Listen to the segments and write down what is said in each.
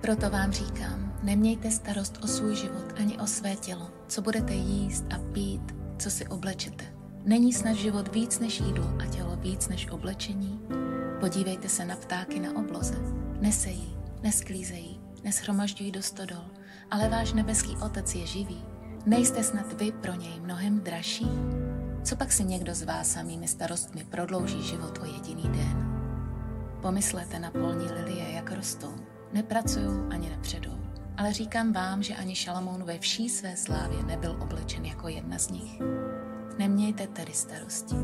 Proto vám říkám, nemějte starost o svůj život ani o své tělo, co budete jíst a pít, co si oblečete. Není snad život víc než jídlo a tělo víc než oblečení? Podívejte se na ptáky na obloze. Nesejí, nesklízejí, neshromažďují do stodol, ale váš nebeský otec je živý. Nejste snad vy pro něj mnohem dražší? Co pak si někdo z vás samými starostmi prodlouží život o jediný den? Pomyslete na polní lilie, jak rostou. Nepracují ani nepředou. Ale říkám vám, že ani Šalamoun ve vší své slávě nebyl oblečen jako jedna z nich. Nemějte tedy starosti.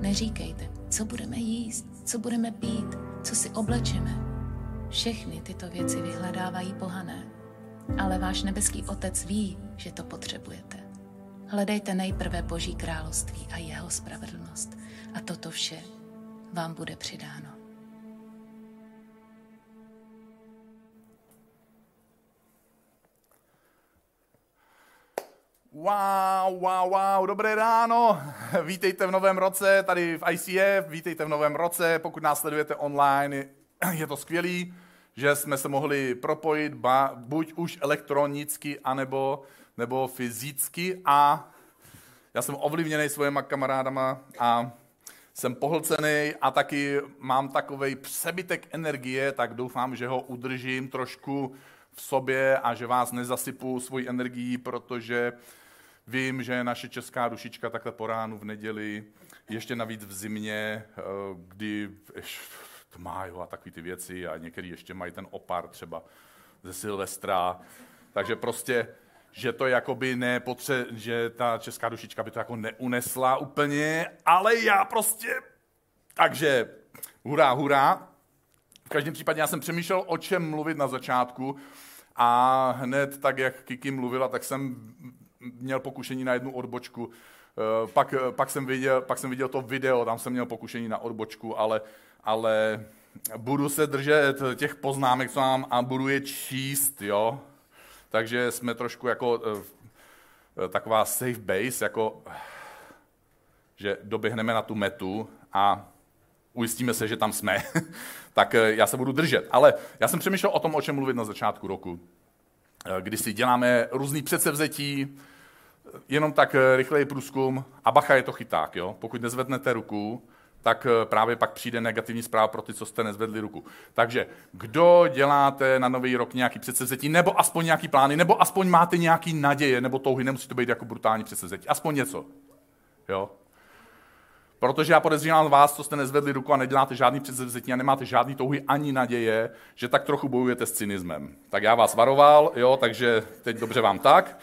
Neříkejte, co budeme jíst, co budeme pít, co si oblečeme. Všechny tyto věci vyhledávají pohané. Ale váš nebeský otec ví, že to potřebujete. Hledejte nejprve Boží království a jeho spravedlnost a toto vše vám bude přidáno. Wow, wow, wow, dobré ráno. Vítejte v novém roce tady v ICF, vítejte v novém roce. Pokud nás sledujete online, je to skvělý, že jsme se mohli propojit ba, buď už elektronicky, anebo nebo fyzicky a já jsem ovlivněný svými kamarádama a jsem pohlcený a taky mám takový přebytek energie, tak doufám, že ho udržím trošku v sobě a že vás nezasypu svojí energií, protože vím, že naše česká dušička takhle po ránu v neděli, ještě navíc v zimě, eh, kdy tmá a takové ty věci a některý ještě mají ten opar třeba ze Silvestra, takže prostě že to jakoby nepotře, že ta česká dušička by to jako neunesla úplně, ale já prostě, takže hurá, hurá. V každém případě já jsem přemýšlel, o čem mluvit na začátku a hned tak, jak Kiki mluvila, tak jsem měl pokušení na jednu odbočku. Eh, pak, pak, jsem viděl, pak jsem viděl to video, tam jsem měl pokušení na odbočku, ale, ale budu se držet těch poznámek, co mám a budu je číst, jo takže jsme trošku jako uh, taková safe base, jako že doběhneme na tu metu a ujistíme se, že tam jsme, tak já se budu držet. Ale já jsem přemýšlel o tom, o čem mluvit na začátku roku, kdy si děláme různý předsevzetí, jenom tak rychlej průzkum a bacha je to chyták, jo? Pokud nezvednete ruku, tak eh, právě pak přijde negativní zpráva pro ty, co jste nezvedli ruku. Takže kdo děláte na nový rok nějaký předsevzetí, nebo aspoň nějaký plány, nebo aspoň máte nějaký naděje, nebo touhy, nemusí to být jako brutální předsevzetí, aspoň něco. Jo? Protože já podezřívám vás, co jste nezvedli ruku a neděláte žádný předsevzetí a nemáte žádný touhy ani naděje, že tak trochu bojujete s cynismem. Tak já vás varoval, jo, takže teď dobře vám tak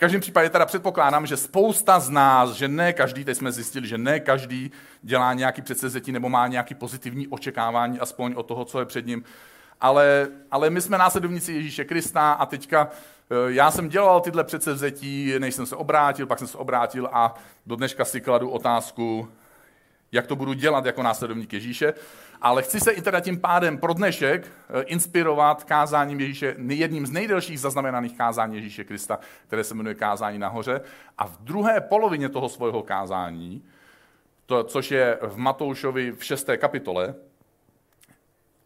každém případě teda předpokládám, že spousta z nás, že ne každý, teď jsme zjistili, že ne každý dělá nějaký předsezetí nebo má nějaký pozitivní očekávání aspoň od toho, co je před ním, ale, ale my jsme následovníci Ježíše Krista a teďka eh, já jsem dělal tyhle předsevzetí, než jsem se obrátil, pak jsem se obrátil a do dneška si kladu otázku, jak to budu dělat jako následovník Ježíše. Ale chci se i teda tím pádem pro dnešek eh, inspirovat kázáním Ježíše, jedním z nejdelších zaznamenaných kázání Ježíše Krista, které se jmenuje Kázání nahoře. A v druhé polovině toho svého kázání, to, což je v Matoušovi v šesté kapitole,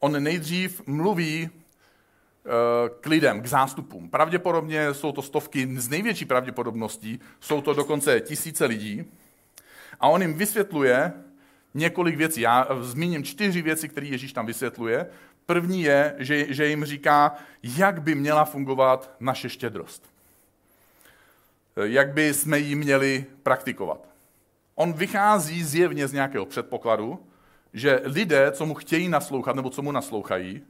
on nejdřív mluví eh, k lidem, k zástupům. Pravděpodobně jsou to stovky, z největší pravděpodobností jsou to dokonce tisíce lidí. A on jim vysvětluje, několik věcí. Já zmíním čtyři věci, které Ježíš tam vysvětluje. První je, že, že jim říká, jak by měla fungovat naše štědrost. Jak by jsme ji měli praktikovat. On vychází zjevně z nějakého předpokladu, že lidé, co mu chtějí naslouchat nebo co mu naslouchají,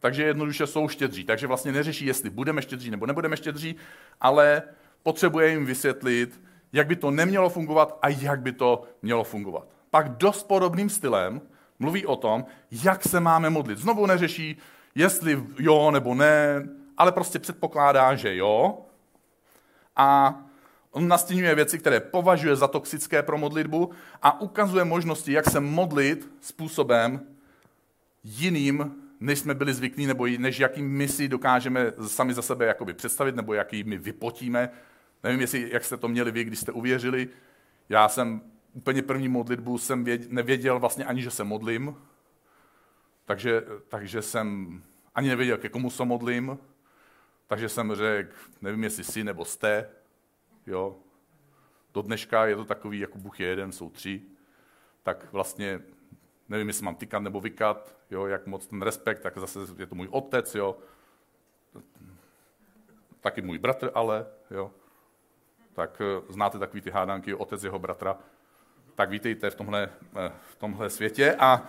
takže jednoduše jsou štědří. Takže vlastně neřeší, jestli budeme štědří nebo nebudeme štědří, ale potřebuje jim vysvětlit, jak by to nemělo fungovat a jak by to mělo fungovat pak dost podobným stylem mluví o tom, jak se máme modlit. Znovu neřeší, jestli jo nebo ne, ale prostě předpokládá, že jo. A on nastínuje věci, které považuje za toxické pro modlitbu a ukazuje možnosti, jak se modlit způsobem jiným, než jsme byli zvyklí, nebo než jakým my si dokážeme sami za sebe jakoby představit, nebo jaký my vypotíme. Nevím, jestli, jak jste to měli vy, když jste uvěřili. Já jsem úplně první modlitbu jsem věděl, nevěděl vlastně ani, že se modlím, takže, takže jsem ani nevěděl, ke komu se modlím, takže jsem řekl, nevím, jestli jsi nebo jste, jo. Do dneška je to takový, jako Bůh je jeden, jsou tři, tak vlastně nevím, jestli mám tykat nebo vykat, jo, jak moc ten respekt, tak zase je to můj otec, jo. Taky můj bratr, ale, jo. Tak eh, znáte takový ty hádánky, otec jeho bratra. Tak vítejte v tomhle, eh, v tomhle světě. A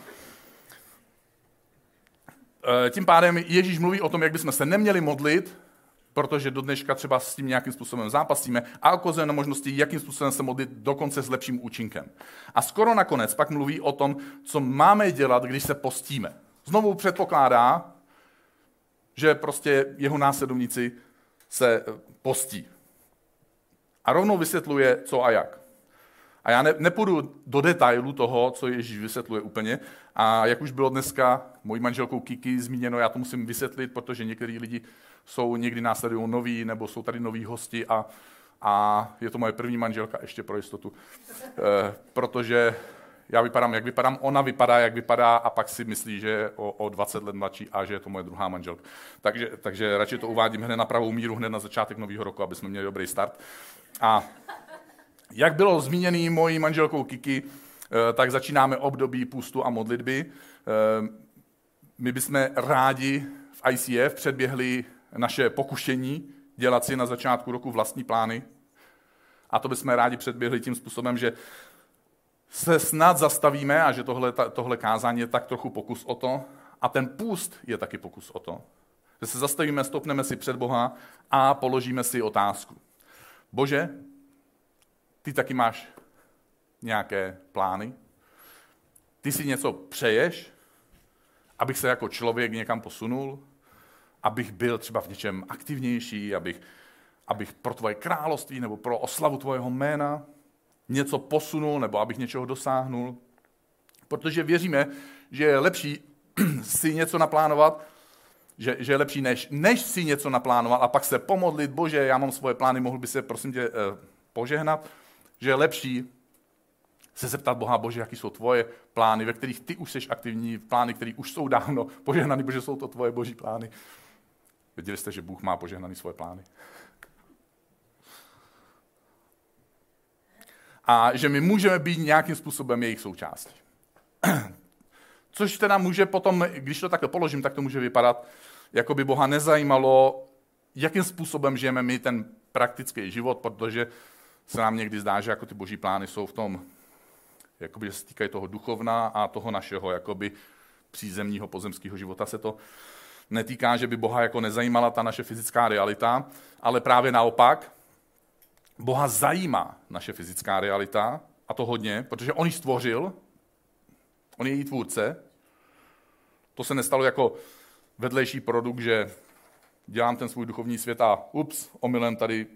eh, tím pádem Ježíš mluví o tom, jak bychom se neměli modlit, protože do dneška třeba s tím nějakým způsobem zápasíme a ukazuje na možnosti, jakým způsobem se modlit dokonce s lepším účinkem. A skoro nakonec pak mluví o tom, co máme dělat, když se postíme. Znovu předpokládá, že prostě jeho následovníci se eh, postí. A rovnou vysvětluje, co a jak. A já ne, nepůjdu do detailu toho, co Ježíš vysvětluje úplně. A jak už bylo dneska mojí manželkou Kiki zmíněno, já to musím vysvětlit, protože některý lidi jsou někdy následují noví, nebo jsou tady noví hosti a, a je to moje první manželka ještě pro jistotu. E, protože já vypadám, jak vypadám, ona vypadá, jak vypadá a pak si myslí, že je o, o 20 let mladší a že je to moje druhá manželka. Takže, takže radši to uvádím hned na pravou míru, hned na začátek nového roku, aby jsme měli dobrý start. A jak bylo zmíněný mojí manželkou Kiki, eh, tak začínáme období půstu a modlitby. Eh, my bychom rádi v ICF předběhli naše pokušení dělat si na začátku roku vlastní plány. A to bychom rádi předběhli tím způsobem, že se snad zastavíme a že tohle, tohle kázání je tak trochu pokus o to. A ten půst je taky pokus o to. Že se zastavíme, stopneme si před Boha a položíme si otázku. Bože, ty taky máš nějaké plány? Ty si něco přeješ, abych se jako člověk někam posunul? Abych byl třeba v něčem aktivnější, abych, abych pro tvoje království nebo pro oslavu tvojeho jména něco posunul nebo abych něčeho dosáhnul? Protože věříme, že je lepší si něco naplánovat, že, že je lepší, než, než si něco naplánovat a pak se pomodlit, bože, já mám svoje plány, mohl by se, prosím tě, eh, požehnat že je lepší se zeptat Boha, Bože, jaký jsou tvoje plány, ve kterých ty už jsi aktivní, plány, které už jsou dávno požehnaný, protože jsou to tvoje boží plány. Věděli jste, že Bůh má požehnaný svoje plány? A že my můžeme být nějakým způsobem jejich součástí. Což teda může potom, když to takhle položím, tak to může vypadat, jako by Boha nezajímalo, jakým způsobem žijeme my ten praktický život, protože se nám někdy zdá, že jako ty boží plány jsou v tom, jakoby, že se týkají toho duchovna a toho našeho jakoby přízemního pozemského života se to netýká, že by Boha jako nezajímala ta naše fyzická realita, ale právě naopak, Boha zajímá naše fyzická realita, a to hodně, protože On ji stvořil, On je její tvůrce. To se nestalo jako vedlejší produkt, že dělám ten svůj duchovní svět a ups, omylem tady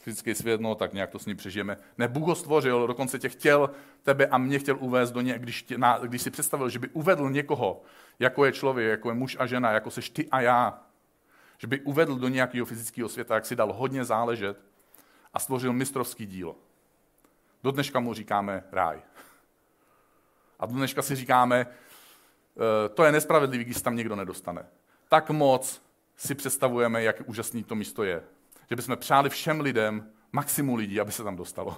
fyzický svět, no tak nějak to s ním přežijeme. Ne, Bůh ho stvořil, dokonce tě chtěl, tebe a mě chtěl uvést do ně, když, tě, na, když si představil, že by uvedl někoho, jako je člověk, jako je muž a žena, jako seš ty a já, že by uvedl do nějakého fyzického světa, jak si dal hodně záležet a stvořil mistrovský dílo. Do dneška mu říkáme ráj. A do dneška si říkáme, e, to je nespravedlivý, když tam někdo nedostane. Tak moc si představujeme, jak úžasný to místo je že bychom přáli všem lidem, maximum lidí, aby se tam dostalo.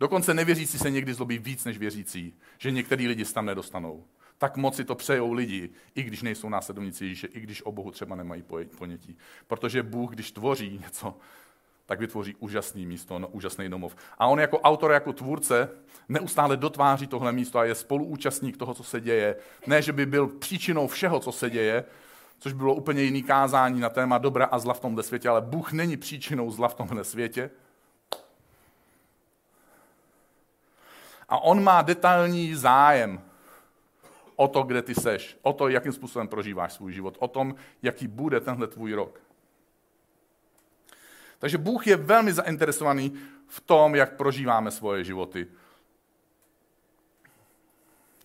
Dokonce nevěřící se někdy zlobí víc než věřící, že některý lidi se tam nedostanou. Tak moc si to přejou lidi, i když nejsou následovníci Ježíše, i když o Bohu třeba nemají ponětí. Protože Bůh, když tvoří něco, tak vytvoří úžasný místo, no, úžasný domov. A on jako autor, jako tvůrce neustále dotváří tohle místo a je spoluúčastník toho, co se děje. Ne, že by byl příčinou všeho, co se děje, což bylo úplně jiný kázání na téma dobra a zla v tomhle světě, ale Bůh není příčinou zla v tomhle světě. A on má detailní zájem o to, kde ty seš, o to, jakým způsobem prožíváš svůj život, o tom, jaký bude tenhle tvůj rok. Takže Bůh je velmi zainteresovaný v tom, jak prožíváme svoje životy.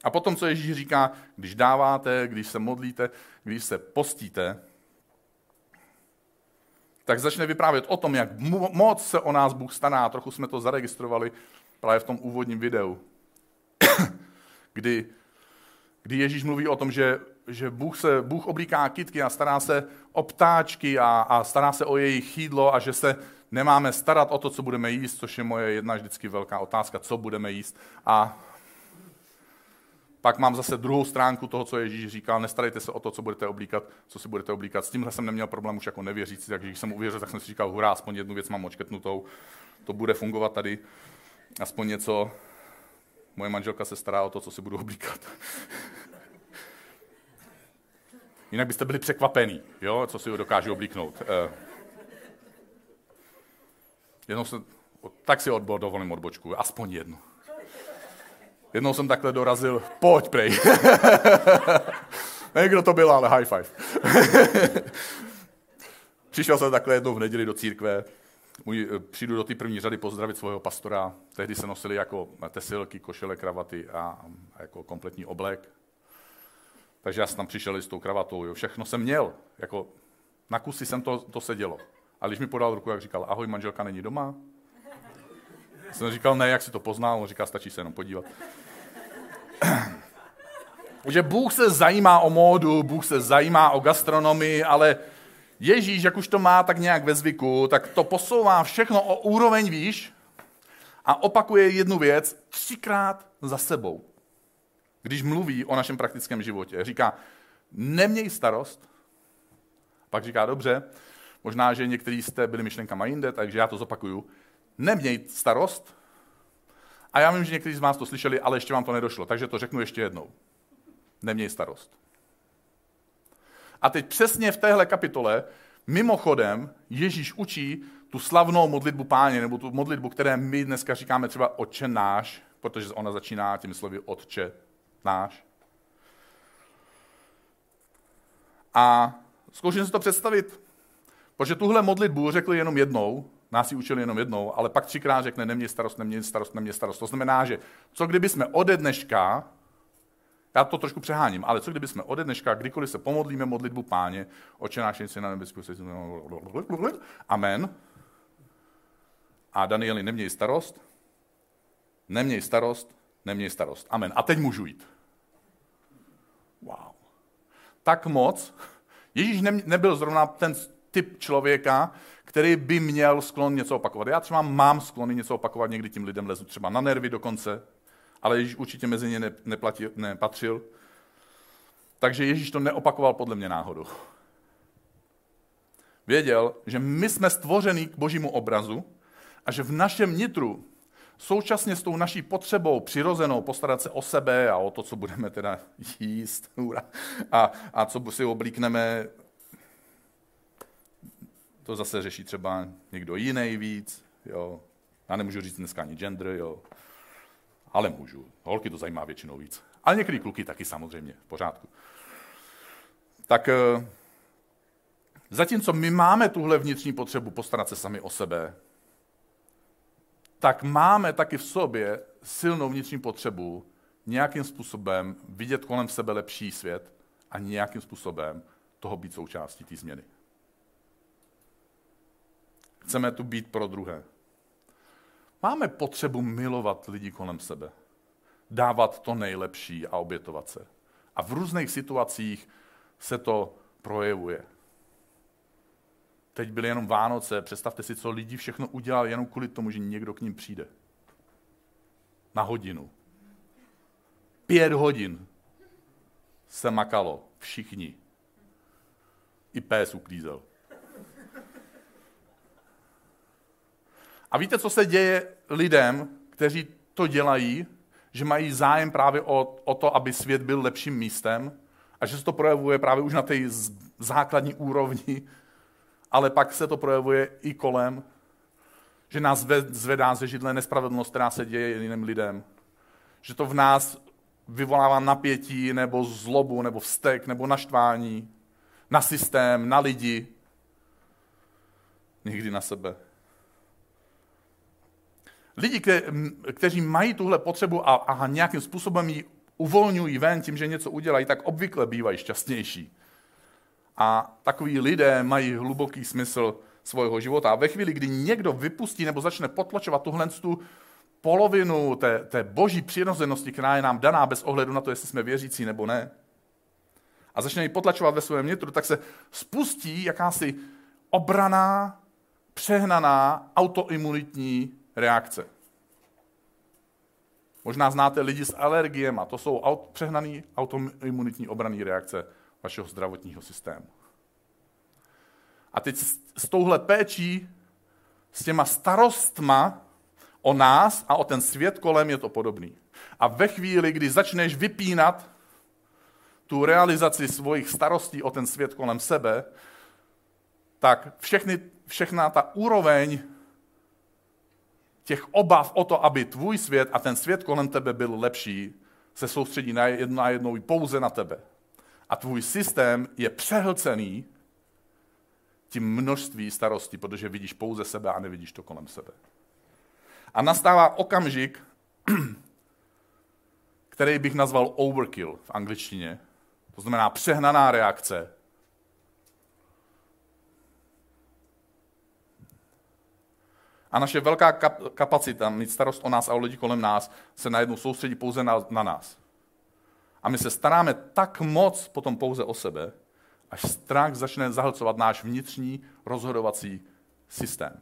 A potom, co Ježíš říká, když dáváte, když se modlíte, když se postíte, tak začne vyprávět o tom, jak moc se o nás Bůh stará. Trochu jsme to zaregistrovali právě v tom úvodním videu, kdy, kdy Ježíš mluví o tom, že že Bůh, se, Bůh oblíká kytky a stará se o ptáčky a, a stará se o jejich jídlo a že se nemáme starat o to, co budeme jíst, což je moje jedna vždycky velká otázka, co budeme jíst. A pak mám zase druhou stránku toho, co Ježíš říkal, nestarejte se o to, co budete oblíkat, co si budete oblíkat. S tímhle jsem neměl problém už jako nevěřící, takže když jsem uvěřil, tak jsem si říkal, hurá, aspoň jednu věc mám očkrtnutou, to bude fungovat tady, aspoň něco. Moje manželka se stará o to, co si budu oblíkat. Jinak byste byli překvapený, jo, co si ho dokážu oblíknout. Eh. Jednou jsem, tak si odbo, dovolím odbočku, aspoň jednu. Jednou jsem takhle dorazil, pojď prej. Nevím, kdo to byl, ale high five. Přišel jsem takhle jednou v neděli do církve, můj, eh, přijdu do té první řady pozdravit svého pastora. Tehdy se nosili jako tesilky, košele, kravaty a, a jako kompletní oblek. Takže já jsem tam přišel s tou kravatou, jo. všechno jsem měl. Jako, na kusy jsem to, to sedělo. A když mi podal ruku, jak říkal, ahoj, manželka není doma. Jsem říkal, ne, jak si to poznal, on říká, stačí se jenom podívat. že Bůh se zajímá o módu, Bůh se zajímá o gastronomii, ale Ježíš, jak už to má tak nějak ve zvyku, tak to posouvá všechno o úroveň výš a opakuje jednu věc třikrát za sebou. Když mluví o našem praktickém životě. Říká, neměj starost. Pak říká, dobře, možná, že někteří jste byli myšlenkama jinde, takže já to zopakuju. Neměj starost. A já vím, že někteří z vás to slyšeli, ale ještě vám to nedošlo, takže to řeknu ještě jednou. Neměj starost. A teď přesně v téhle kapitole, mimochodem, Ježíš učí tu slavnou modlitbu páně, nebo tu modlitbu, které my dneska říkáme třeba Otče náš, protože ona začíná těmi slovy Otče náš. A zkouším si to představit, protože tuhle modlitbu řekli jenom jednou, nás ji učili jenom jednou, ale pak třikrát řekne nemě starost, nemě starost, nemě starost. To znamená, že co kdyby jsme ode dneška já to trošku přeháním, ale co kdyby jsme ode dneška, kdykoliv se pomodlíme modlitbu páně, oče náš na nebesku, amen. A Danieli, neměj starost, neměj starost, neměj starost. Amen. A teď můžu jít. Wow. Tak moc. Ježíš nebyl zrovna ten typ člověka, který by měl sklon něco opakovat. Já třeba mám sklony něco opakovat, někdy tím lidem lezu třeba na nervy dokonce, ale Ježíš určitě mezi ně neplatil, nepatřil. Takže Ježíš to neopakoval podle mě náhodou. Věděl, že my jsme stvoření k božímu obrazu a že v našem nitru současně s tou naší potřebou přirozenou postarat se o sebe a o to, co budeme teda jíst a, a co si oblíkneme, to zase řeší třeba někdo jiný víc. Jo. Já nemůžu říct dneska ani gender, jo ale můžu. Holky to zajímá většinou víc. Ale některý kluky taky samozřejmě, v pořádku. Tak eh, zatímco my máme tuhle vnitřní potřebu postarat se sami o sebe, tak máme taky v sobě silnou vnitřní potřebu nějakým způsobem vidět kolem sebe lepší svět a nějakým způsobem toho být součástí té změny. Chceme tu být pro druhé. Máme potřebu milovat lidi kolem sebe. Dávat to nejlepší a obětovat se. A v různých situacích se to projevuje. Teď byly jenom Vánoce, představte si, co lidi všechno udělali jenom kvůli tomu, že někdo k ním přijde. Na hodinu. Pět hodin se makalo. Všichni. I pes uklízel. A víte, co se děje lidem, kteří to dělají, že mají zájem právě o, o to, aby svět byl lepším místem a že se to projevuje právě už na té základní úrovni, ale pak se to projevuje i kolem, že nás zvedá ze židle nespravedlnost, která se děje jiným lidem. Že to v nás vyvolává napětí, nebo zlobu, nebo vztek, nebo naštvání na systém, na lidi, někdy na sebe. Lidi, kte, kteří mají tuhle potřebu a, a nějakým způsobem ji uvolňují ven tím, že něco udělají, tak obvykle bývají šťastnější. A takový lidé mají hluboký smysl svého života. A ve chvíli, kdy někdo vypustí nebo začne potlačovat tuhle tu polovinu té, té boží přirozenosti, která je nám daná bez ohledu na to, jestli jsme věřící nebo ne, a začne ji potlačovat ve svém nitru, tak se spustí jakási obraná, přehnaná autoimunitní reakce. Možná znáte lidi s alergiem a to jsou aut, přehnaný autoimunitní obraný reakce vašeho zdravotního systému. A teď s touhle péčí, s těma starostma o nás a o ten svět kolem je to podobný. A ve chvíli, kdy začneš vypínat tu realizaci svých starostí o ten svět kolem sebe, tak všechny, všechna ta úroveň těch obav o to, aby tvůj svět a ten svět kolem tebe byl lepší, se soustředí na jedno a jednou pouze na tebe. A tvůj systém je přehlcený tím množství starostí, protože vidíš pouze sebe a nevidíš to kolem sebe. A nastává okamžik, který bych nazval overkill v angličtině. To znamená přehnaná reakce. A naše velká kapacita mít starost o nás a o lidi kolem nás se najednou soustředí pouze na, na nás. A my se staráme tak moc potom pouze o sebe, až strach začne zahlcovat náš vnitřní rozhodovací systém.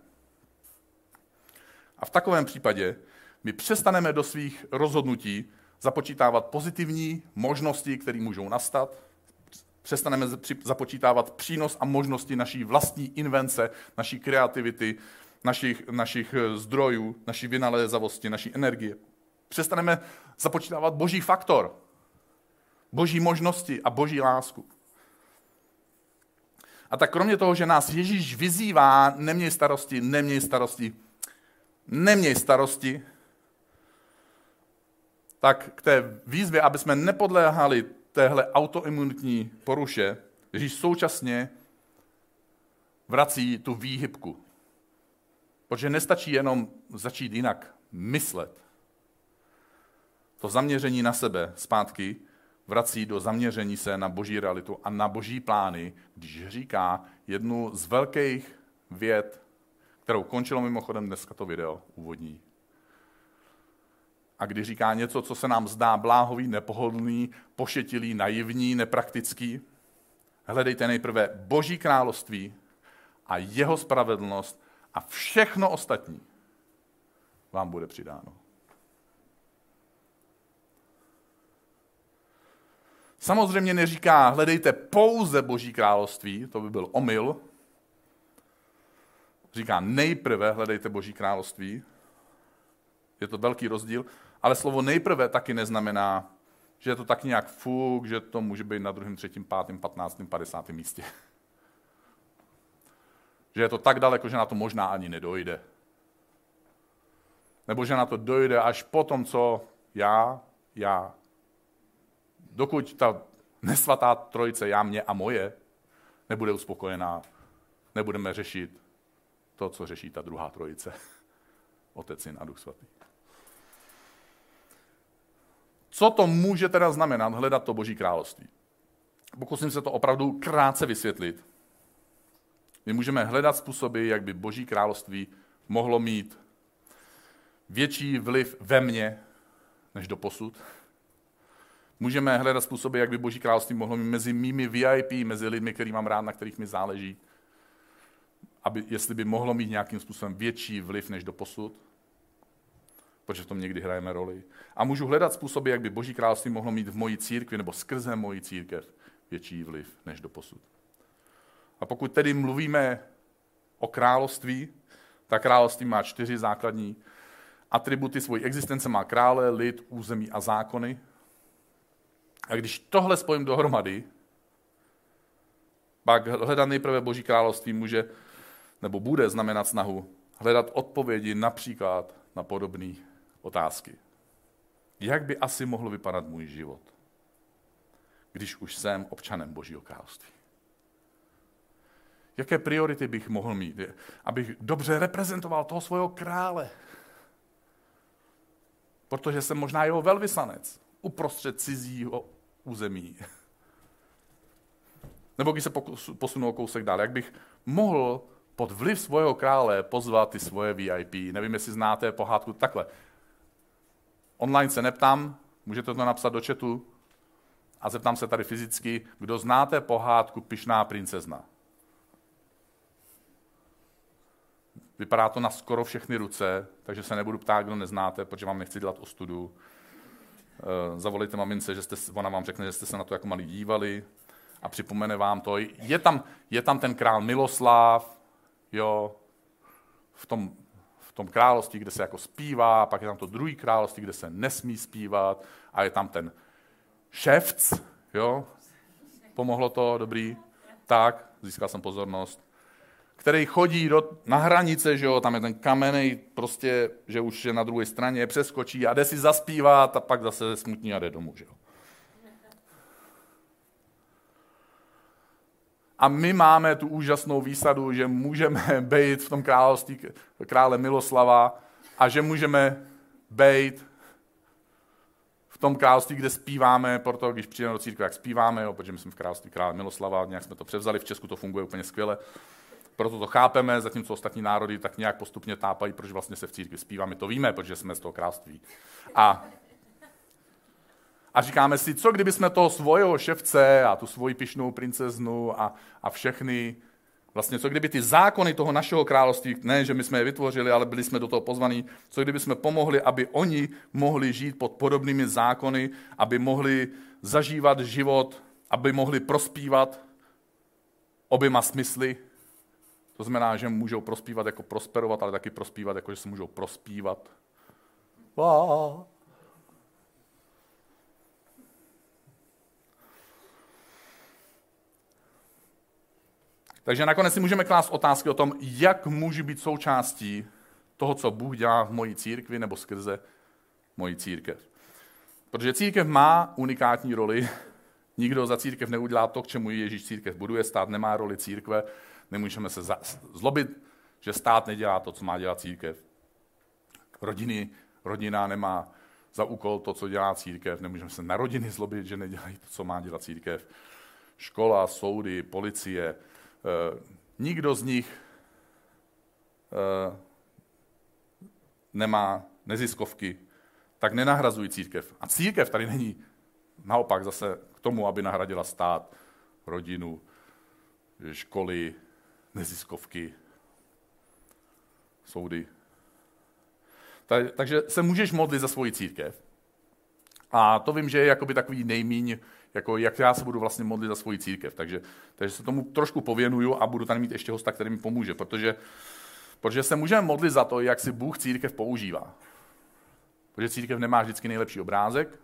A v takovém případě my přestaneme do svých rozhodnutí započítávat pozitivní možnosti, které můžou nastat, přestaneme započítávat přínos a možnosti naší vlastní invence, naší kreativity, našich, našich eh, zdrojů, naší vynalézavosti, naší energie. Přestaneme započítávat boží faktor, boží možnosti a boží lásku. A tak kromě toho, že nás Ježíš vyzývá, neměj starosti, neměj starosti, neměj starosti, tak k té výzvě, aby jsme nepodléhali téhle autoimunitní poruše, Ježíš současně vrací tu výhybku. Protože nestačí jenom začít jinak myslet. To zaměření na sebe zpátky vrací do zaměření se na boží realitu a na boží plány, když říká jednu z velkých věd, kterou končilo mimochodem dneska to video úvodní. A když říká něco, co se nám zdá bláhový, nepohodlný, pošetilý, naivní, nepraktický, hledejte nejprve boží království a jeho spravedlnost a všechno ostatní vám bude přidáno. Samozřejmě neříká, hledejte pouze Boží království, to by byl omyl. Říká, nejprve hledejte Boží království. Je to velký rozdíl. Ale slovo nejprve taky neznamená, že je to tak nějak fuk, že to může být na druhém, třetím, pátém, patnáctém, padesátém místě. Že je to tak daleko, že na to možná ani nedojde. Nebo že na to dojde až po tom, co já, já. Dokud ta nesvatá trojice, já, mě a moje, nebude uspokojená, nebudeme řešit to, co řeší ta druhá trojice. Otec, Syn a Duch Svatý. Co to může teda znamenat hledat to Boží království? Pokusím se to opravdu krátce vysvětlit. My můžeme hledat způsoby, jak by Boží království mohlo mít větší vliv ve mně, než do posud. Můžeme hledat způsoby, jak by Boží království mohlo mít mezi mými VIP, mezi lidmi, který mám rád, na kterých mi záleží, aby, jestli by mohlo mít nějakým způsobem větší vliv než do posud, protože v tom někdy hrajeme roli. A můžu hledat způsoby, jak by Boží království mohlo mít v mojí církvi nebo skrze moji církev větší vliv než do posud. A pokud tedy mluvíme o království, tak království má čtyři základní atributy svojí existence. Má krále, lid, území a zákony. A když tohle spojím dohromady, pak hledat nejprve Boží království může, nebo bude znamenat snahu hledat odpovědi například na podobné otázky. Jak by asi mohl vypadat můj život, když už jsem občanem Božího království? Jaké priority bych mohl mít? Abych dobře reprezentoval toho svého krále. Protože jsem možná jeho velvyslanec uprostřed cizího území. Nebo když se posunu o kousek dál, jak bych mohl pod vliv svého krále pozvat ty svoje VIP. Nevím, jestli znáte pohádku takhle. Online se neptám, můžete to napsat do chatu, a zeptám se tady fyzicky, kdo znáte pohádku Pišná princezna? Vypadá to na skoro všechny ruce, takže se nebudu ptát, kdo neznáte, protože vám nechci dělat ostudu. E, zavolejte mamince, že jste, ona vám řekne, že jste se na to jako malí dívali a připomene vám to. Je tam, je tam ten král Miloslav, jo, v tom, v tom království, kde se jako zpívá, pak je tam to druhý království, kde se nesmí zpívat a je tam ten ševc, jo, pomohlo to, dobrý, tak, získal jsem pozornost, který chodí do, na hranice, že jo, tam je ten kamenej, prostě, že už je na druhé straně, přeskočí a jde si zaspívat a pak zase smutní a jde domů, že jo. A my máme tu úžasnou výsadu, že můžeme být v tom království krále Miloslava a že můžeme být v tom království, kde zpíváme, proto když přijdeme do církve, jak zpíváme, jo, protože my jsme v království krále Miloslava, nějak jsme to převzali, v Česku to funguje úplně skvěle, proto to chápeme, zatímco ostatní národy tak nějak postupně tápají, proč vlastně se v církvi zpívá. My to víme, protože jsme z toho království. A a říkáme si, co kdyby jsme toho svojho ševce a tu svoji pišnou princeznu a, a všechny, vlastně co kdyby ty zákony toho našeho království, ne, že my jsme je vytvořili, ale byli jsme do toho pozvaní, co kdyby jsme pomohli, aby oni mohli žít pod podobnými zákony, aby mohli zažívat život, aby mohli prospívat oběma smysly. To znamená, že můžou prospívat jako prosperovat, ale taky prospívat jako, že se můžou prospívat. Wow. Takže nakonec si můžeme klást otázky o tom, jak můžu být součástí toho, co Bůh dělá v mojí církvi nebo skrze moji církev. Protože církev má unikátní roli. Nikdo za církev neudělá to, k čemu Ježíš církev buduje. Stát nemá roli církve. Nemůžeme se zlobit, že stát nedělá to, co má dělat církev. Rodiny, rodina nemá za úkol to, co dělá církev. Nemůžeme se na rodiny zlobit, že nedělají to, co má dělat církev. Škola, soudy, policie, Eh, nikdo z nich eh, nemá neziskovky, tak nenahrazují církev. A církev tady není naopak zase k tomu, aby nahradila stát, rodinu, školy, neziskovky, soudy. Takže se můžeš modlit za svoji církev. A to vím, že je jakoby takový nejmíň jako jak já se budu vlastně modlit za svoji církev. Takže, takže se tomu trošku pověnuju a budu tady mít ještě hosta, který mi pomůže, protože, protože se můžeme modlit za to, jak si Bůh církev používá. Protože církev nemá vždycky nejlepší obrázek,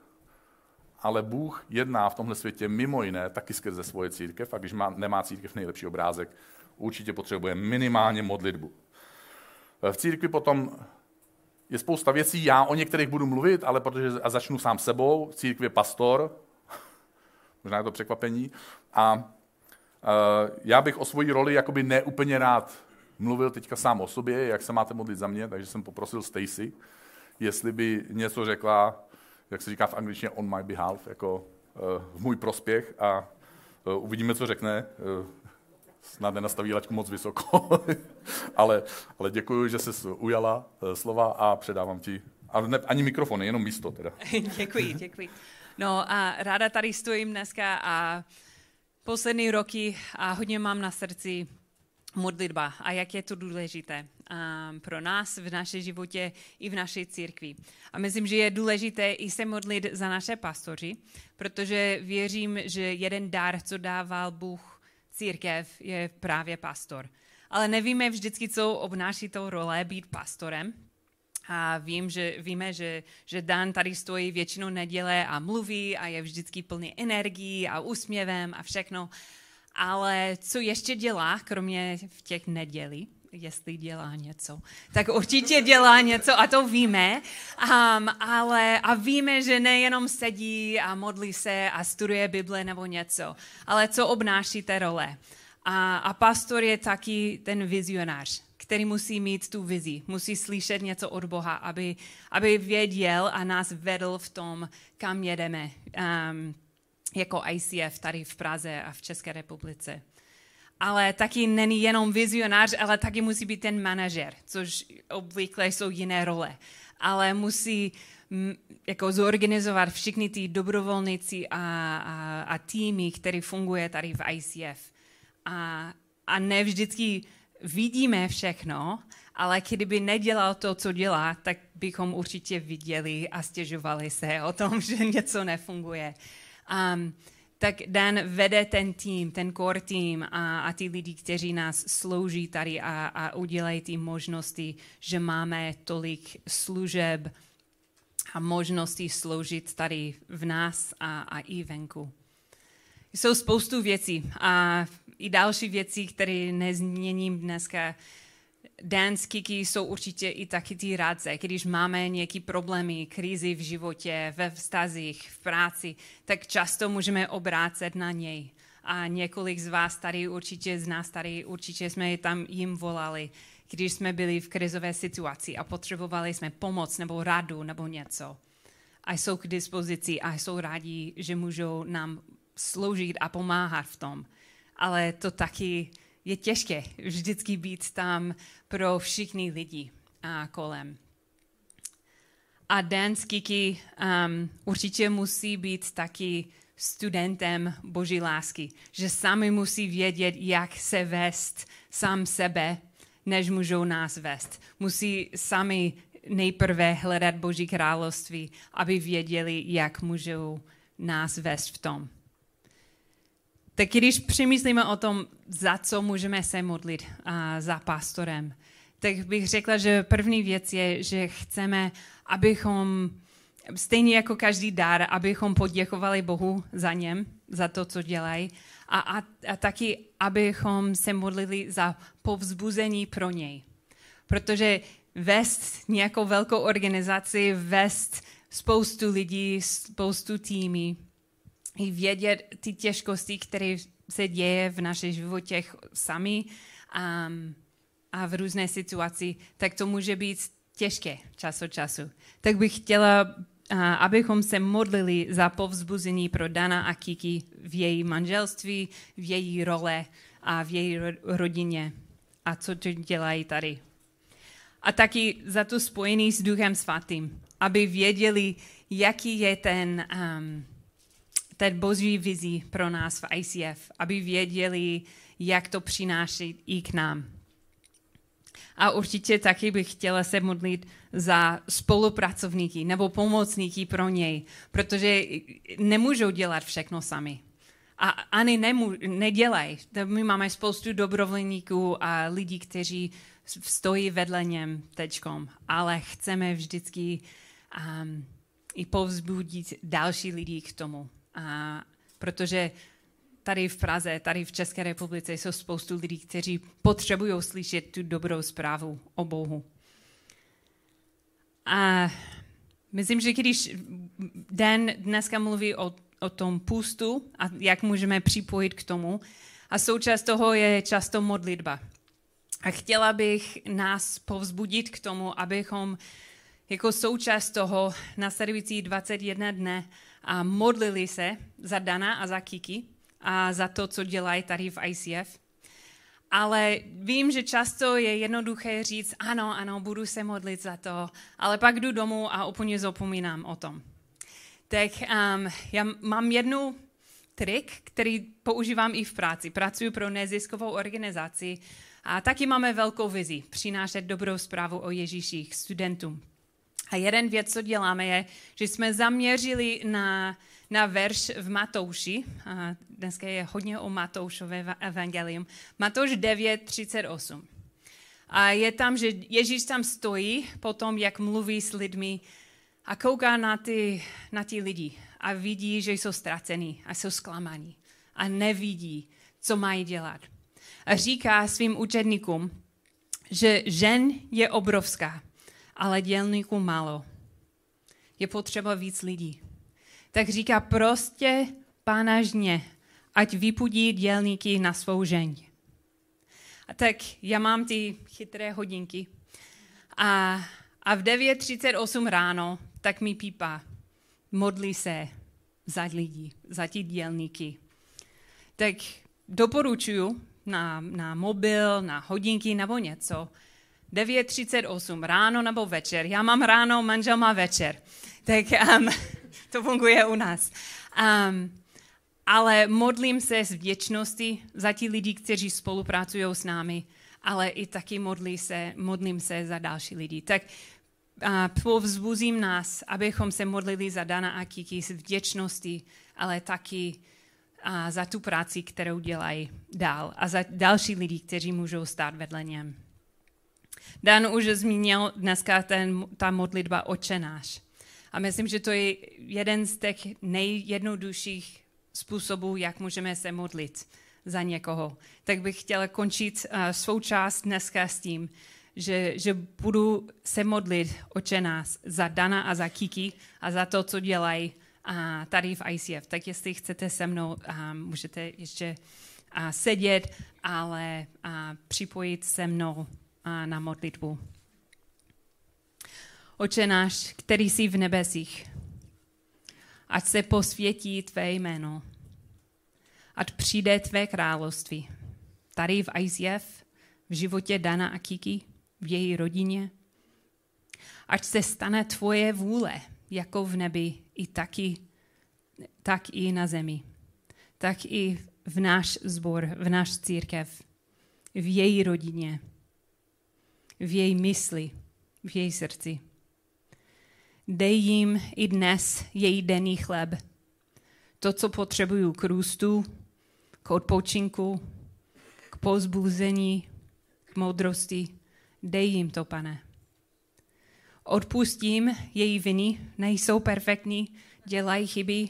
ale Bůh jedná v tomhle světě mimo jiné taky skrze svoje církev a když má, nemá církev nejlepší obrázek, určitě potřebuje minimálně modlitbu. V církvi potom je spousta věcí, já o některých budu mluvit, ale protože a začnu sám sebou, v církvi je pastor, Možná je to překvapení. A já bych o svoji roli jakoby neúplně rád mluvil teďka sám o sobě, jak se máte modlit za mě, takže jsem poprosil Stacy, jestli by něco řekla, jak se říká v angličtině on my behalf, jako uh, v můj prospěch a uh, uvidíme, co řekne. Snad nenastaví laťku moc vysoko, ale, ale děkuji, že jsi ujala uh, slova a předávám ti, a ne, ani mikrofon, jenom místo teda. děkuji, děkuji. No a ráda tady stojím dneska a poslední roky a hodně mám na srdci modlitba a jak je to důležité pro nás v našem životě i v naší církvi. A myslím, že je důležité i se modlit za naše pastoři, protože věřím, že jeden dar, co dával Bůh církev, je právě pastor. Ale nevíme vždycky, co obnáší to role být pastorem, a vím, že, víme, že, že Dan tady stojí většinou neděle a mluví a je vždycky plný energií a úsměvem a všechno. Ale co ještě dělá, kromě v těch nedělí, jestli dělá něco, tak určitě dělá něco a to víme. Um, ale a víme, že nejenom sedí a modlí se a studuje Bible nebo něco, ale co obnáší té role. A, a pastor je taky ten vizionář který musí mít tu vizi, musí slyšet něco od Boha, aby, aby věděl a nás vedl v tom, kam jedeme um, jako ICF tady v Praze a v České republice. Ale taky není jenom vizionář, ale taky musí být ten manažer, což obvykle jsou jiné role. Ale musí jako zorganizovat všechny ty dobrovolníci a, a, a týmy, které funguje tady v ICF. A, a ne vždycky vidíme všechno, ale kdyby nedělal to, co dělá, tak bychom určitě viděli a stěžovali se o tom, že něco nefunguje. Um, tak Dan vede ten tým, ten core tým a, a ty lidi, kteří nás slouží tady a, a udělají ty možnosti, že máme tolik služeb a možností sloužit tady v nás a, a i venku. Jsou spoustu věcí a i další věci, které nezměním dneska. Dance Kiki jsou určitě i taky ty rádce. Když máme nějaké problémy, krizi v životě, ve vztazích, v práci, tak často můžeme obrácet na něj. A několik z vás tady určitě, z nás tady určitě jsme tam jim volali, když jsme byli v krizové situaci a potřebovali jsme pomoc nebo radu nebo něco. A jsou k dispozici a jsou rádi, že můžou nám sloužit a pomáhat v tom. Ale to taky je těžké vždycky být tam pro všichni lidi a kolem. A Dan Kiki um, určitě musí být taky studentem boží lásky, že sami musí vědět, jak se vést sám sebe, než můžou nás vést. Musí sami nejprve hledat boží království, aby věděli, jak můžou nás vést v tom. Tak když přemýšlíme o tom, za co můžeme se modlit a za pastorem, tak bych řekla, že první věc je, že chceme, abychom, stejně jako každý dar, abychom poděkovali Bohu za něm, za to, co dělají, a, a, a taky, abychom se modlili za povzbuzení pro něj. Protože vést nějakou velkou organizaci, vést spoustu lidí, spoustu týmy, i vědět ty těžkosti, které se děje v našich životech sami a, a v různé situaci, tak to může být těžké čas od času. Tak bych chtěla, abychom se modlili za povzbuzení pro Dana a Kiki v její manželství, v její role a v její rodině a co to dělají tady. A taky za to spojený s Duchem Svatým, aby věděli, jaký je ten um, ten boží vizí pro nás v ICF, aby věděli, jak to přináší i k nám. A určitě taky bych chtěla se modlit za spolupracovníky nebo pomocníky pro něj, protože nemůžou dělat všechno sami. A ani nemů, nedělají. My máme spoustu dobrovolníků a lidí, kteří stojí vedle něm teďkom, ale chceme vždycky um, i povzbudit další lidi k tomu. A protože tady v Praze, tady v České republice jsou spoustu lidí, kteří potřebují slyšet tu dobrou zprávu o Bohu. A myslím, že když Den dneska mluví o, o tom pustu a jak můžeme připojit k tomu, a součást toho je často modlitba. A chtěla bych nás povzbudit k tomu, abychom jako součást toho nasledující 21 dne a modlili se za Dana a za Kiki a za to, co dělají tady v ICF. Ale vím, že často je jednoduché říct, ano, ano, budu se modlit za to, ale pak jdu domů a úplně zapomínám o tom. Tak um, já mám jednu trik, který používám i v práci. Pracuji pro neziskovou organizaci a taky máme velkou vizi přinášet dobrou zprávu o Ježíších studentům. A jeden věc, co děláme, je, že jsme zaměřili na, na verš v Matouši. A dneska je hodně o Matoušové evangelium. Matouš 9, 38. A je tam, že Ježíš tam stojí potom, jak mluví s lidmi a kouká na ty, na ty lidi a vidí, že jsou ztracení a jsou zklamaní a nevidí, co mají dělat. A říká svým učedníkům, že žen je obrovská ale dělníků málo. Je potřeba víc lidí. Tak říká prostě pána žně, ať vypudí dělníky na svou žeň. A tak já mám ty chytré hodinky. A, a v 9.38 ráno tak mi pípa, modlí se za lidi, za ti dělníky. Tak doporučuju na, na mobil, na hodinky nebo něco, 9.38, ráno nebo večer. Já mám ráno, manžel má večer. Tak um, to funguje u nás. Um, ale modlím se s vděčností za ti lidi, kteří spolupracují s námi, ale i taky modlí se, modlím se za další lidi. Tak a povzbuzím nás, abychom se modlili za Dana a Kiki s vděčností, ale taky a za tu práci, kterou dělají dál a za další lidi, kteří můžou stát vedle něm. Dan už zmínil dneska ten, ta modlitba Oče náš. A myslím, že to je jeden z těch nejjednodušších způsobů, jak můžeme se modlit za někoho. Tak bych chtěla končit uh, svou část dneska s tím, že, že budu se modlit oče nás za Dana a za Kiki a za to, co dělají uh, tady v ICF. Tak jestli chcete se mnou, uh, můžete ještě uh, sedět, ale uh, připojit se mnou na modlitbu. Oče náš, který jsi v nebesích, ať se posvětí tvé jméno, ať přijde tvé království. Tady v ICF, v životě Dana a Kiki, v její rodině. Ať se stane tvoje vůle, jako v nebi, i taky, tak i na zemi. Tak i v náš zbor, v náš církev, v její rodině, v její mysli, v její srdci. Dej jim i dnes její denní chleb, to, co potřebují k růstu, k odpočinku, k pozbuzení, k moudrosti. Dej jim to, pane. Odpustím její viny, nejsou perfektní, dělají chyby.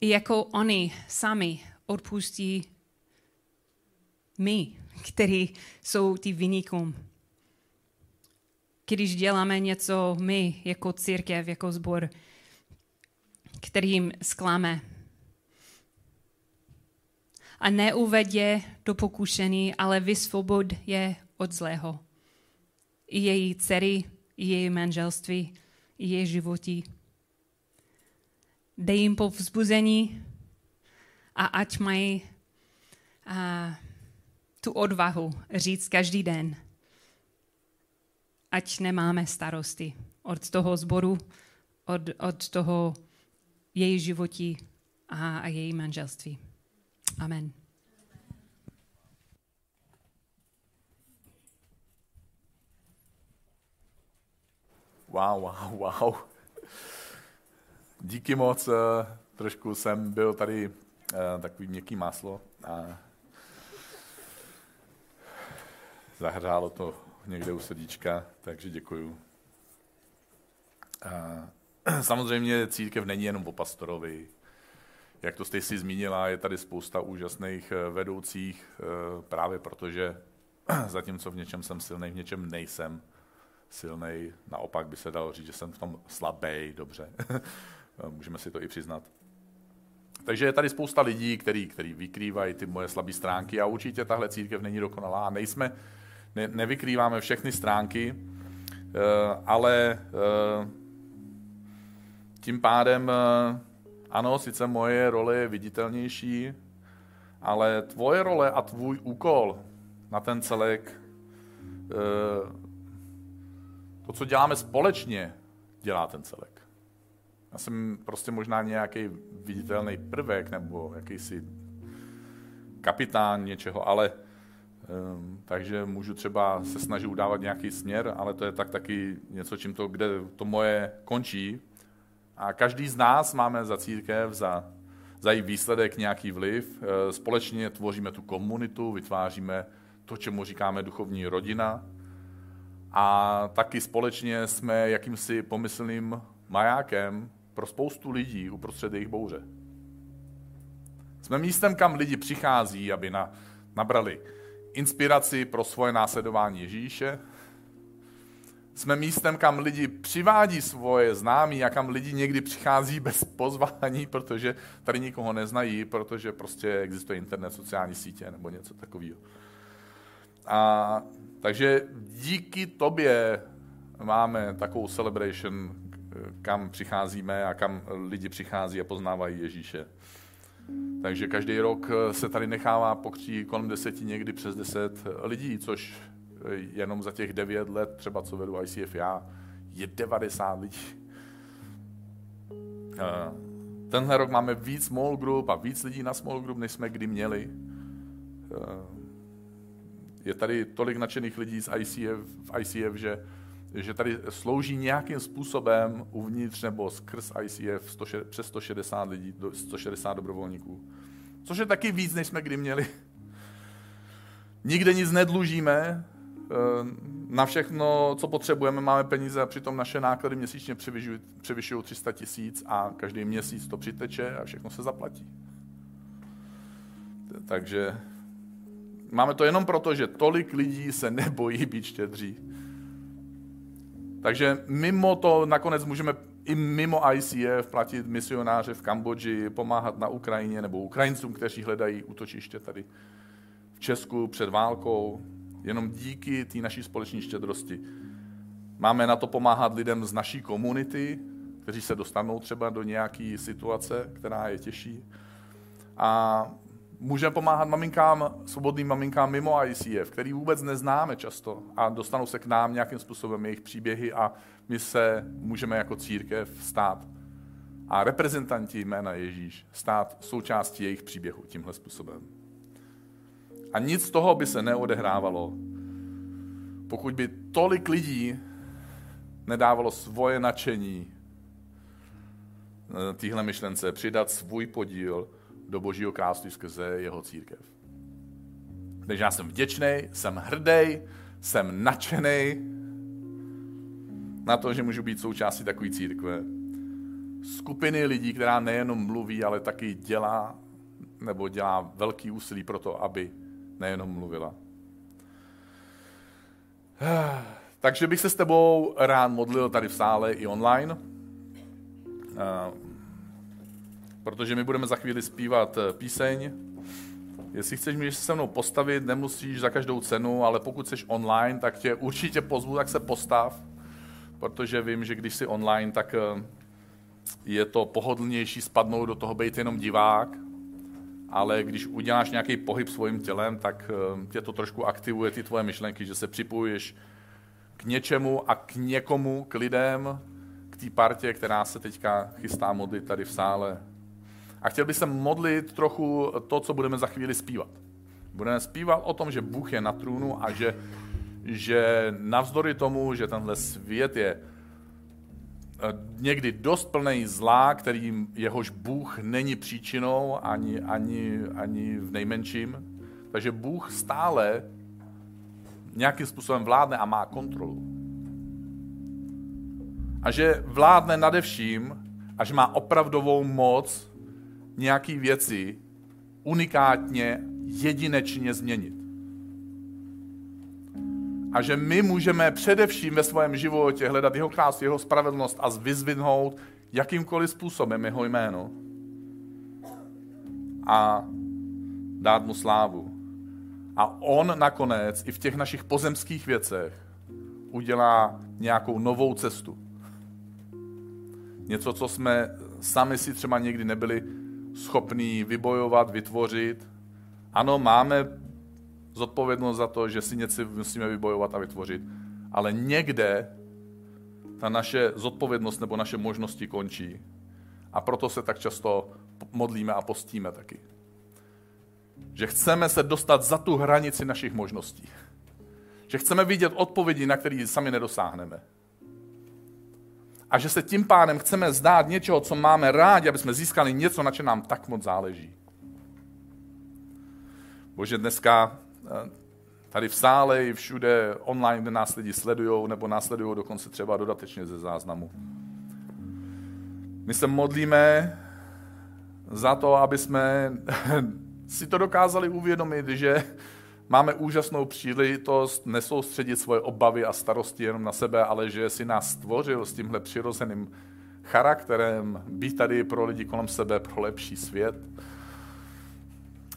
I jako oni sami odpustí my, kteří jsou ty vynikům když děláme něco my jako církev, jako sbor, kterým sklame. A neuvedě do pokušení, ale vysvobod je od zlého. I její dcery, i její manželství, i její životí. Dej jim povzbuzení a ať mají a, tu odvahu říct každý den – ať nemáme starosti od toho zboru, od, od toho její životí a, a její manželství. Amen. Wow, wow, wow. Díky moc. Eh, trošku jsem byl tady eh, takový měkký máslo a zahřálo to někde u srdíčka, takže děkuju. A samozřejmě církev není jenom o pastorovi. Jak to jste si zmínila, je tady spousta úžasných eh, vedoucích, eh, právě protože zatímco v něčem jsem silný, v něčem nejsem silný. Naopak by se dalo říct, že jsem v tom slabý, dobře. Můžeme si to i přiznat. Takže je tady spousta lidí, který, který vykrývají ty moje slabé stránky a určitě tahle církev není dokonalá. Nejsme, ne, nevykrýváme všechny stránky, eh, ale eh, tím pádem eh, ano, sice moje role je viditelnější, ale tvoje role a tvůj úkol na ten celek, to, co děláme společně, dělá ten celek. Já jsem prostě možná nějaký viditelný prvek nebo jakýsi kapitán něčeho, ale takže můžu třeba se snažit udávat nějaký směr, ale to je tak taky něco, čím to, kde to moje končí. A každý z nás máme za církev, za, za její výsledek nějaký vliv. Ehm, společně tvoříme tu komunitu, vytváříme to, čemu říkáme duchovní rodina. A taky společně jsme jakýmsi pomyslným majákem pro spoustu lidí uprostřed jejich bouře. Jsme místem, kam lidi přichází, aby na, nabrali inspiraci pro svoje následování Ježíše. Jsme místem, kam lidi přivádí svoje známí a kam lidi někdy přichází bez pozvání, protože tady nikoho neznají, protože prostě existuje internet, sociální sítě nebo něco takového. A takže díky tobě máme takovou celebration, kam přicházíme a kam lidi přichází a poznávají Ježíše. Takže každý rok se tady nechává pokří kolem deseti, někdy přes deset lidí, což jenom za těch devět let, třeba co vedu ICF já, je 90 lidí. Eh, tenhle rok máme víc small group a víc lidí na small group, než jsme kdy měli. Eh, je tady tolik nadšených lidí z ICF, v ICF, že, že tady slouží nějakým způsobem uvnitř nebo skrz ICF 100, přes 160 lidí, 160 dobrovolníků. Což je taky víc, než jsme kdy měli. Nikde nic nedlužíme, Eh, na všechno, co potřebujeme, máme peníze a přitom naše náklady měsíčně převyšují 300 tisíc a každý měsíc to přiteče a všechno se zaplatí. Takže máme to jenom proto, že tolik lidí se nebojí být štědří. Takže mimo to nakonec můžeme i mimo ICF platit misionáře v Kambodži, pomáhat na Ukrajině nebo Ukrajincům, kteří hledají útočiště tady v Česku před válkou, Jenom díky té naší společné štědrosti. Máme na to pomáhat lidem z naší komunity, kteří se dostanou třeba do nějaké situace, která je těžší. A můžeme pomáhat maminkám, svobodným maminkám mimo ICF, který vůbec neznáme často a dostanou se k nám nějakým způsobem jejich příběhy a my se můžeme jako církev stát a reprezentanti jména Ježíš stát součástí jejich příběhu tímhle způsobem. A nic z toho by se neodehrávalo, pokud by tolik lidí nedávalo svoje nadšení eh, téhle myšlence, přidat svůj podíl do božího království skrze jeho církev. Takže já jsem vděčný, jsem hrdý, jsem nadšený na to, že můžu být součástí takové církve. Skupiny lidí, která nejenom mluví, ale taky dělá, nebo dělá velký úsilí pro to, aby nejenom mluvila. Takže bych se s tebou rád modlil tady v sále i online, protože my budeme za chvíli zpívat eh, píseň. Jestli chceš se se mnou postavit, nemusíš za každou cenu, ale pokud jsi online, tak tě určitě pozvu, tak se postav, protože vím, že když jsi online, tak eh, je to pohodlnější spadnout do toho být jenom divák, ale když uděláš nějaký pohyb svým tělem, tak eh, tě to trošku aktivuje ty tvoje myšlenky, že se připojuješ k něčemu a k někomu, k lidem, k té partě, která se teďka chystá modlit tady v sále. A chtěl bych se modlit trochu to, co budeme za chvíli zpívat. Budeme zpívat o tom, že Bůh je na trůnu a že, že navzdory tomu, že tenhle svět je Eh, někdy dost plný zlá, kterým jehož Bůh není příčinou ani, ani, ani v nejmenším. Takže Bůh stále nějakým způsobem vládne a má kontrolu. A že vládne nade vším a že má opravdovou moc nějaký věci unikátně, jedinečně změnit a že my můžeme především ve svém životě hledat jeho krásu, jeho spravedlnost a vyzvihnout jakýmkoliv způsobem jeho jméno a dát mu slávu. A on nakonec i v těch našich pozemských věcech udělá nějakou novou cestu. Něco, co jsme sami si třeba někdy nebyli schopní vybojovat, vytvořit. Ano, máme zodpovědnost za to, že si něco musíme vybojovat a vytvořit. Ale někde ta naše zodpovědnost nebo naše možnosti končí. A proto se tak často modlíme a postíme taky. Že chceme se dostat za tu hranici našich možností. Že chceme vidět odpovědi, na které sami nedosáhneme. A že se tím pádem chceme zdát něčeho, co máme rádi, aby jsme získali něco, na čem nám tak moc záleží. Bože, dneska tady v sále i všude online, kde nás lidi sledují, nebo následují dokonce třeba dodatečně ze záznamu. My se modlíme za to, aby jsme si to dokázali uvědomit, že máme úžasnou příležitost nesoustředit svoje obavy a starosti jenom na sebe, ale že si nás stvořil s tímhle přirozeným charakterem být tady pro lidi kolem sebe, pro lepší svět.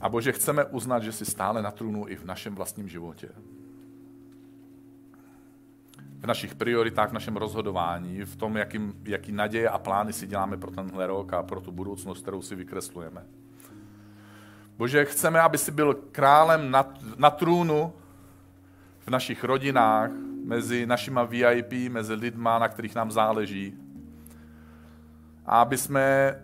A Bože, chceme uznat, že jsi stále na trůnu i v našem vlastním životě. V našich prioritách, v našem rozhodování, v tom, jaký, jaký naděje a plány si děláme pro tenhle rok a pro tu budoucnost, kterou si vykreslujeme. Bože, chceme, aby si byl králem na, na trůnu v našich rodinách, mezi našima VIP, mezi lidma, na kterých nám záleží. A aby jsme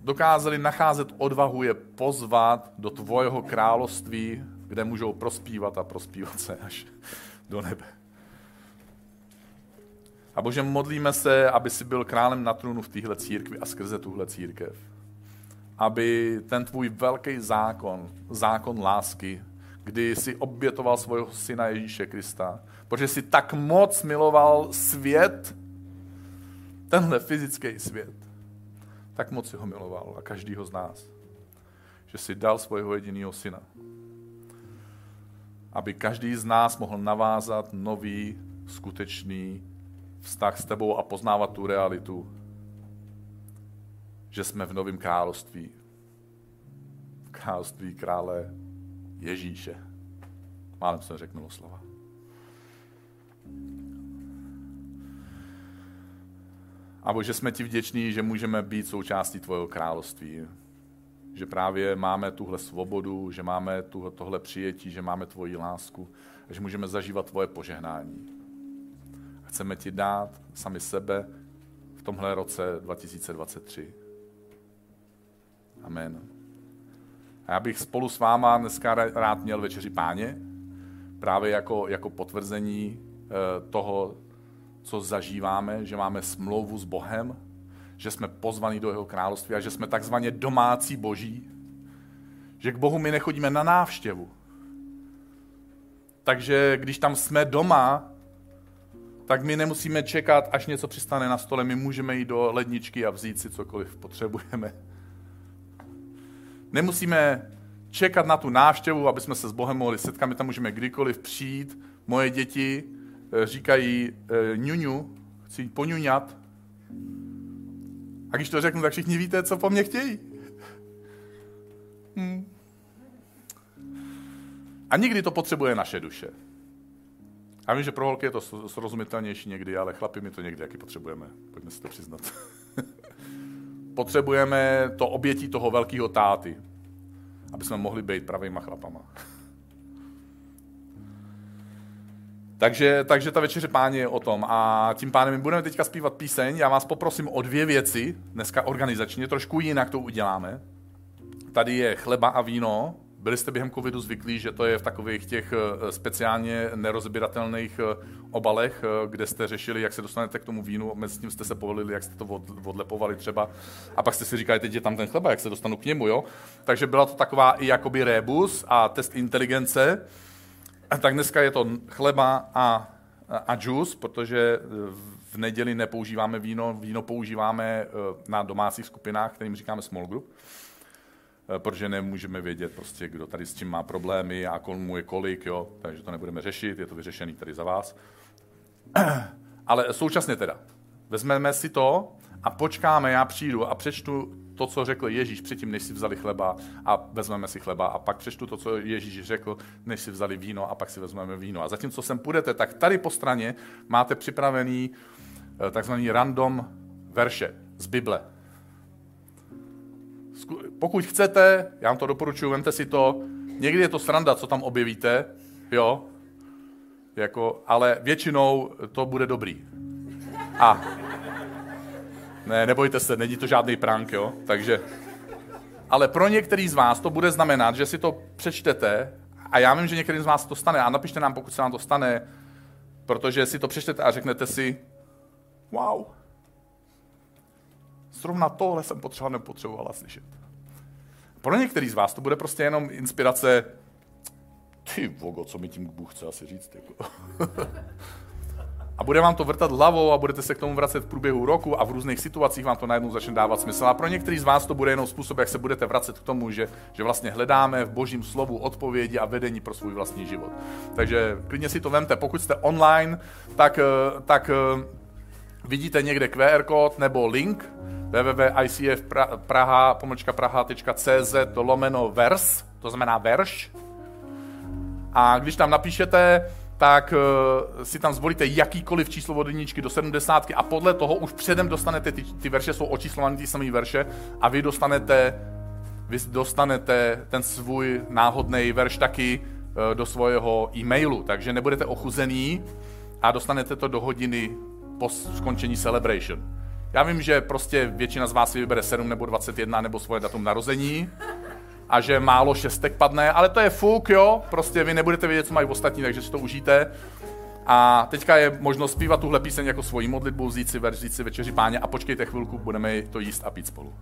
dokázali nacházet odvahu je pozvat do tvojeho království, kde můžou prospívat a prospívat se až do nebe. A Bože, modlíme se, aby si byl králem na trůnu v téhle církvi a skrze tuhle církev. Aby ten tvůj velký zákon, zákon lásky, kdy jsi obětoval svého syna Ježíše Krista, protože jsi tak moc miloval svět, tenhle fyzický svět, tak moc si ho miloval a každýho z nás, že si dal svého jediného syna. Aby každý z nás mohl navázat nový, skutečný vztah s tebou a poznávat tu realitu, že jsme v novém království. V království krále Ježíše. Málem jsem řekl slova. A Bože, jsme ti vděční, že můžeme být součástí tvojeho království. Že právě máme tuhle svobodu, že máme tohle přijetí, že máme tvoji lásku a že můžeme zažívat tvoje požehnání. Chceme ti dát sami sebe v tomhle roce 2023. Amen. A já bych spolu s váma dneska rád měl večeři páně, právě jako, jako potvrzení eh, toho, co zažíváme, že máme smlouvu s Bohem, že jsme pozvaní do jeho království a že jsme takzvaně domácí boží, že k Bohu my nechodíme na návštěvu. Takže když tam jsme doma, tak my nemusíme čekat, až něco přistane na stole. My můžeme jít do ledničky a vzít si cokoliv potřebujeme. Nemusíme čekat na tu návštěvu, aby jsme se s Bohem mohli setkat. My tam můžeme kdykoliv přijít. Moje děti eh, říkají e, ňuňu, chci poňuňat. A když to řeknu, tak všichni víte, co po mně chtějí. Hmm. A nikdy to potřebuje naše duše. Já vím, že pro holky je to srozumitelnější někdy, ale chlapi my to někdy jaký potřebujeme. Pojďme si to přiznat. potřebujeme to obětí toho velkého táty, aby jsme mohli být pravýma chlapama. takže, takže ta večeře páně je o tom. A tím pádem my budeme teďka zpívat píseň. Já vás poprosím o dvě věci, dneska organizačně, trošku jinak to uděláme. Tady je chleba a víno, byli jste během covidu zvyklí, že to je v takových těch eh, speciálně nerozběratelných eh, obalech, eh, kde jste řešili, jak se dostanete k tomu vínu, mezi tím jste se povolili, jak jste to odlepovali třeba, a pak jste si říkali, teď je tam ten chleba, jak se dostanu k němu, jo? Takže byla to taková i jakoby rebus a test inteligence. A tak dneska je to chleba a, a juice, protože v neděli nepoužíváme víno, víno používáme na domácích skupinách, kterým říkáme small group. Eh, protože nemůžeme vědět prostě, kdo tady s tím má problémy a komu je kolik, jo, takže to nebudeme řešit, je to vyřešený tady za vás. Ale současně teda, vezmeme si to a počkáme, já přijdu a přečtu to, co řekl Ježíš předtím, než si vzali chleba a vezmeme si chleba a pak přečtu to, co Ježíš řekl, než si vzali víno a pak si vezmeme víno. A zatímco sem půjdete, tak tady po straně máte připravený eh, takzvaný random verše z Bible pokud chcete, já vám to doporučuji, vemte si to, někdy je to sranda, co tam objevíte, jo, jako, ale většinou to bude dobrý. A. Ne, nebojte se, není to žádný prank, jo, takže, ale pro některý z vás to bude znamenat, že si to přečtete a já vím, že některým z vás to stane a napište nám, pokud se vám to stane, protože si to přečtete a řeknete si, wow, Zrovna tohle jsem potřeboval nepotřebovala slyšet. Pro některý z vás to bude prostě jenom inspirace, ty vogo, co mi tím Bůh chce asi říct. Jako. a bude vám to vrtat hlavou a budete se k tomu vracet v průběhu roku a v různých situacích vám to najednou začne dávat smysl. A pro některý z vás to bude jenom způsob, jak se budete vracet k tomu, že, že vlastně hledáme v božím slovu odpovědi a vedení pro svůj vlastní život. Takže klidně si to vemte. Pokud jste online, tak, eh, tak eh, vidíte někde QR kód nebo link, www.icfpraha.cz lomeno vers, to znamená verš. A když tam napíšete, tak uh, si tam zvolíte jakýkoliv číslo od jedničky do 70 a podle toho už předem dostanete, ty, ty verše jsou očíslované, ty samé verše, a vy dostanete vy dostanete ten svůj náhodný verš taky eh, do svého e-mailu, takže nebudete ochuzený a dostanete to do hodiny po skončení celebration. Já vím, že prostě většina z vás si vybere 7 nebo 21 nebo svoje datum narození a že málo šestek padne, ale to je fuk, jo, prostě vy nebudete vědět, co mají ostatní, takže si to užijte. A teďka je možnost zpívat tuhle píseň jako svoji modlitbu, vzít si verš, vzít si večeři páně a počkejte chvilku, budeme to jíst a pít spolu.